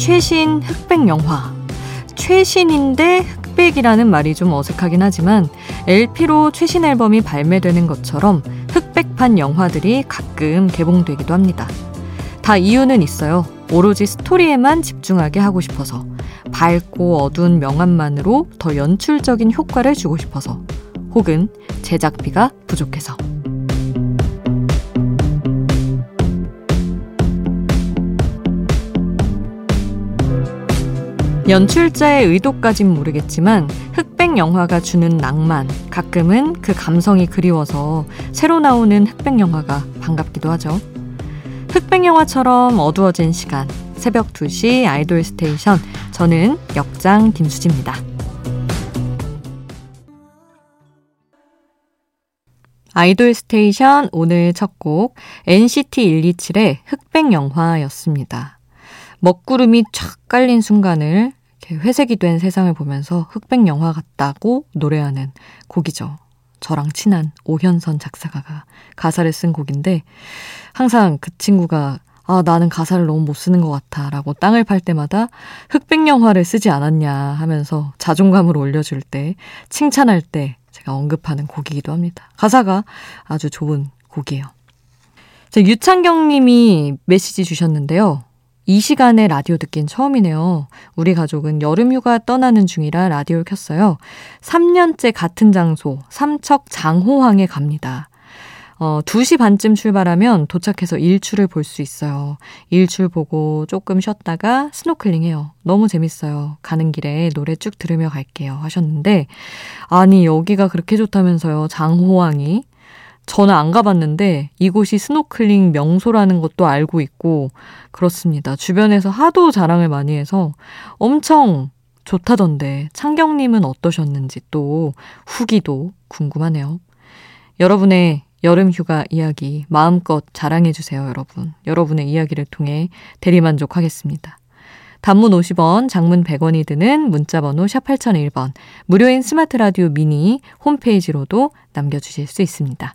최신 흑백 영화. 최신인데 흑백이라는 말이 좀 어색하긴 하지만 LP로 최신 앨범이 발매되는 것처럼 흑백판 영화들이 가끔 개봉되기도 합니다. 다 이유는 있어요. 오로지 스토리에만 집중하게 하고 싶어서. 밝고 어두운 명암만으로 더 연출적인 효과를 주고 싶어서. 혹은 제작비가 부족해서. 연출자의 의도까진 모르겠지만 흑백 영화가 주는 낭만, 가끔은 그 감성이 그리워서 새로 나오는 흑백 영화가 반갑기도 하죠. 흑백 영화처럼 어두워진 시간, 새벽 2시 아이돌 스테이션. 저는 역장 김수지입니다. 아이돌 스테이션 오늘 첫 곡 NCT 127의 흑백 영화였습니다. 먹구름이 촥 깔린 순간을 회색이 된 세상을 보면서 흑백 영화 같다고 노래하는 곡이죠. 저랑 친한 오현선 작사가가 가사를 쓴 곡인데 항상 그 친구가 아, 나는 가사를 너무 못 쓰는 것 같아. 라고 땅을 팔 때마다 흑백 영화를 쓰지 않았냐 하면서 자존감을 올려줄 때, 칭찬할 때 제가 언급하는 곡이기도 합니다. 가사가 아주 좋은 곡이에요. 유창경 님이 메시지 주셨는데요. 이 시간에 라디오 듣긴 처음이네요. 우리 가족은 여름휴가 떠나는 중이라 라디오를 켰어요. 3년째 같은 장소, 삼척 장호항에 갑니다. 어, 2시 반쯤 출발하면 도착해서 일출을 볼 수 있어요. 일출 보고 조금 쉬었다가 스노클링 해요. 너무 재밌어요. 가는 길에 노래 쭉 들으며 갈게요. 하셨는데, 아니, 여기가 그렇게 좋다면서요. 장호항이. 저는 안 가봤는데 이곳이 스노클링 명소라는 것도 알고 있고 그렇습니다. 주변에서 하도 자랑을 많이 해서 엄청 좋다던데 창경님은 어떠셨는지 또 후기도 궁금하네요. 여러분의 여름 휴가 이야기 마음껏 자랑해주세요, 여러분. 여러분의 이야기를 통해 대리만족하겠습니다. 단문 50원, 장문 100원이 드는 문자번호 샵 8001번, 무료인 스마트 라디오 미니 홈페이지로도 남겨주실 수 있습니다.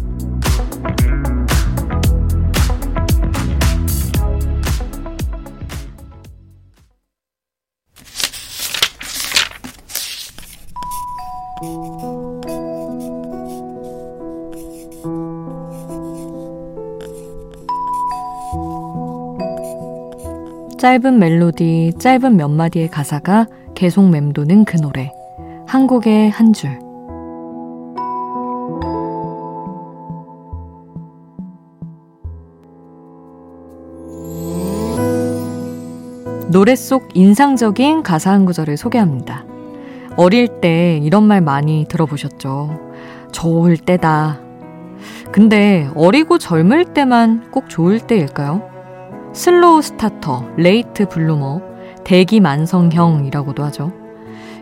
짧은 멜로디, 짧은 몇 마디의 가사가 계속 맴도는 그 노래. 한국의 한 줄. 노래 속 인상적인 가사 한 구절을 소개합니다. 어릴 때 이런 말 많이 들어보셨죠? 좋을 때다. 근데 어리고 젊을 때만 꼭 좋을 때일까요? slow starter, late bloomer, 대기 만성형이라고도 하죠.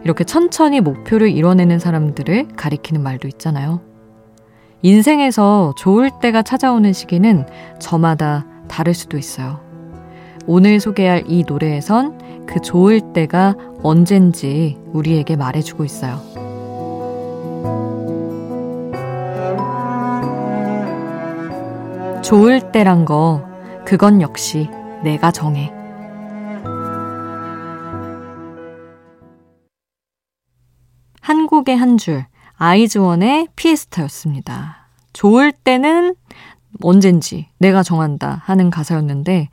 이렇게 천천히 목표를 이뤄내는 사람들을 가리키는 말도 있잖아요. 인생에서 좋을 때가 찾아오는 시기는 저마다 다를 수도 있어요. 오늘 소개할 이 노래에선 그 좋을 때가 언젠지 우리에게 말해주고 있어요. 좋을 때란 거 그건 역시 내가 정해. 한국의 한 줄, 아이즈원의 피에스타였습니다. 좋을 때는 언젠지 내가 정한다 하는 가사였는데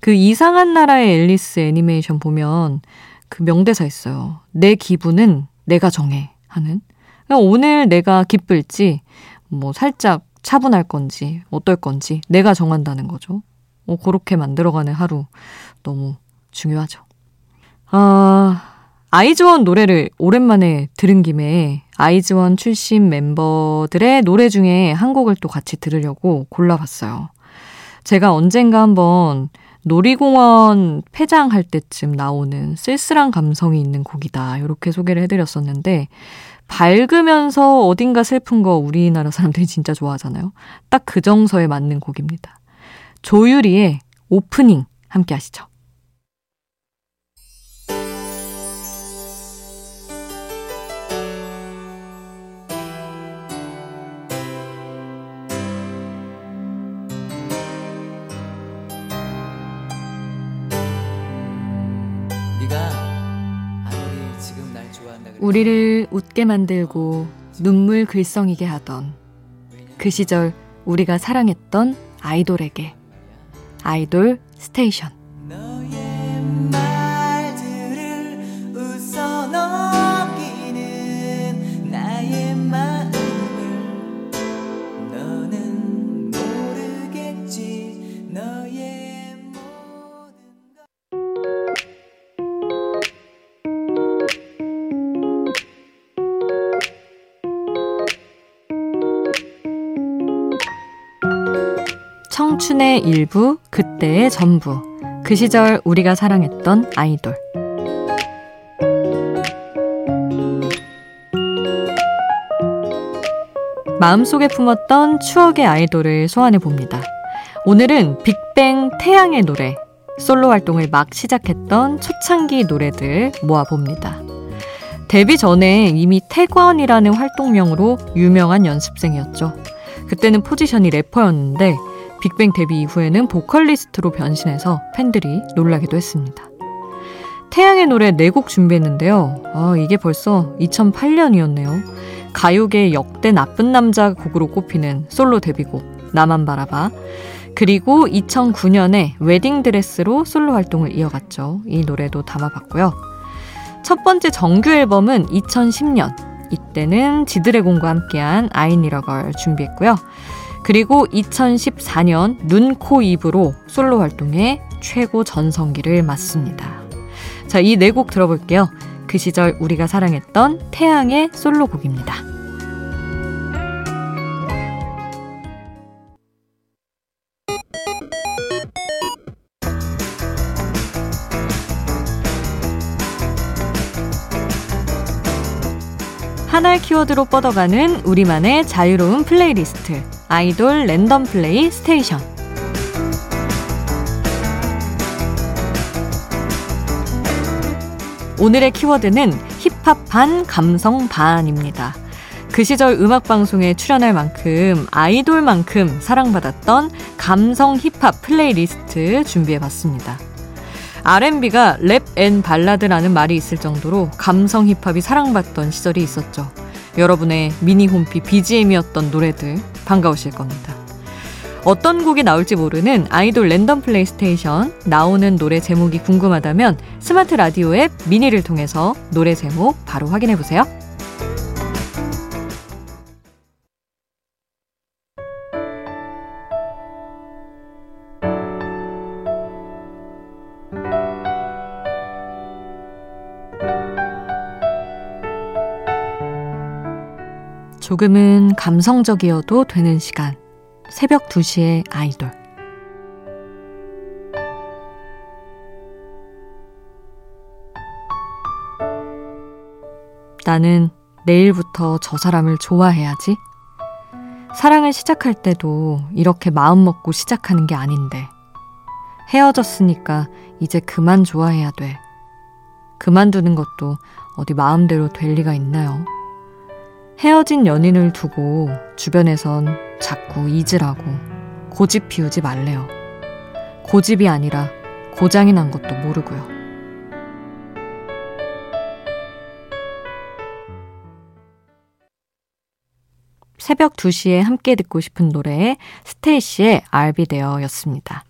그 이상한 나라의 앨리스 애니메이션 보면 그 명대사 있어요. 내 기분은 내가 정해 하는. 오늘 내가 기쁠지 뭐 살짝 차분할 건지 어떨 건지 내가 정한다는 거죠. 어, 그렇게 만들어가는 하루 너무 중요하죠. 아, 아이즈원 노래를 오랜만에 들은 김에 아이즈원 출신 멤버들의 노래 중에 한 곡을 또 같이 들으려고 골라봤어요. 제가 언젠가 한번 놀이공원 폐장할 때쯤 나오는 쓸쓸한 감성이 있는 곡이다. 이렇게 소개를 해드렸었는데, 밝으면서 어딘가 슬픈 거 우리나라 사람들이 진짜 좋아하잖아요. 딱 그 정서에 맞는 곡입니다. 조유리의 오프닝 함께 하시죠. 우리를 웃게 만들고 눈물 글썽이게 하던 그 시절 우리가 사랑했던 아이돌에게 아이돌 스테이션 청춘의 일부, 그때의 전부. 그 시절 우리가 사랑했던 아이돌. 마음속에 품었던 추억의 아이돌을 소환해 봅니다. 오늘은 빅뱅 태양의 노래, 솔로 활동을 막 시작했던 초창기 노래들 모아봅니다. 데뷔 전에 이미 태관이라는 활동명으로 유명한 연습생이었죠. 그때는 포지션이 래퍼였는데 빅뱅 데뷔 이후에는 보컬리스트로 변신해서 팬들이 놀라기도 했습니다. 태양의 노래 4곡 준비했는데요. 아, 이게 벌써 2008년이었네요. 가요계 역대 나쁜 남자 곡으로 꼽히는 솔로 데뷔곡 나만 바라봐. 그리고 2009년에 웨딩드레스로 솔로 활동을 이어갔죠. 이 노래도 담아봤고요. 첫 번째 정규 앨범은 2010년. 이때는 지드래곤과 함께한 아이니러걸 준비했고요. 그리고 2014년 눈, 코, 입으로 솔로 활동에 최고 전성기를 맞습니다. 자, 이 네 곡 들어볼게요. 그 시절 우리가 사랑했던 태양의 솔로곡입니다. 하나의 키워드로 뻗어가는 우리만의 자유로운 플레이리스트. 아이돌 랜덤 플레이 스테이션. 오늘의 키워드는 힙합 반, 감성 반입니다. 그 시절 음악방송에 출연할 만큼 아이돌만큼 사랑받았던 감성 힙합 플레이리스트 준비해봤습니다. R&B가 rap and ballad라는 말이 있을 정도로 감성 힙합이 사랑받던 시절이 있었죠. 여러분의 미니 홈피 BGM이었던 노래들 반가우실 겁니다. 어떤 곡이 나올지 모르는 아이돌 랜덤 플레이스테이션 나오는 노래 제목이 궁금하다면 스마트 라디오 앱 미니를 통해서 노래 제목 바로 확인해 보세요. 조금은 감성적이어도 되는 시간. 새벽 2시에 아이돌. 나는 내일부터 저 사람을 좋아해야지. 사랑을 시작할 때도 이렇게 마음 먹고 시작하는 게 아닌데. 헤어졌으니까 이제 그만 좋아해야 돼. 그만두는 것도 어디 마음대로 될 리가 있나요? 헤어진 연인을 두고 주변에선 자꾸 잊으라고 고집 피우지 말래요. 고집이 아니라 고장이 난 것도 모르고요. 새벽 2시에 함께 듣고 싶은 노래 스테이시의 알비 데어였습니다.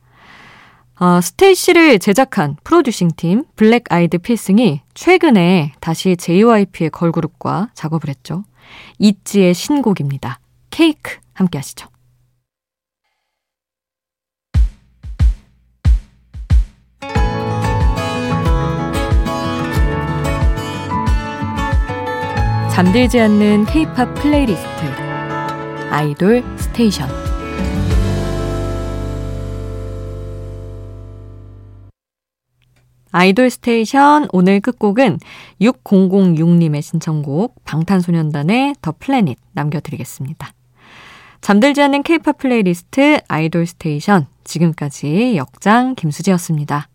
어, 스테이시를 제작한 프로듀싱 팀 블랙 아이드 필승이 최근에 다시 JYP의 걸그룹과 작업을 했죠. 있지의 신곡입니다. 케이크 함께 하시죠. 잠들지 않는 케이팝 플레이리스트 아이돌 스테이션 아이돌 스테이션 오늘 끝곡은 6006님의 신청곡 방탄소년단의 The Planet 남겨드리겠습니다. 잠들지 않는 케이팝 플레이리스트 아이돌 스테이션 지금까지 역장 김수지였습니다.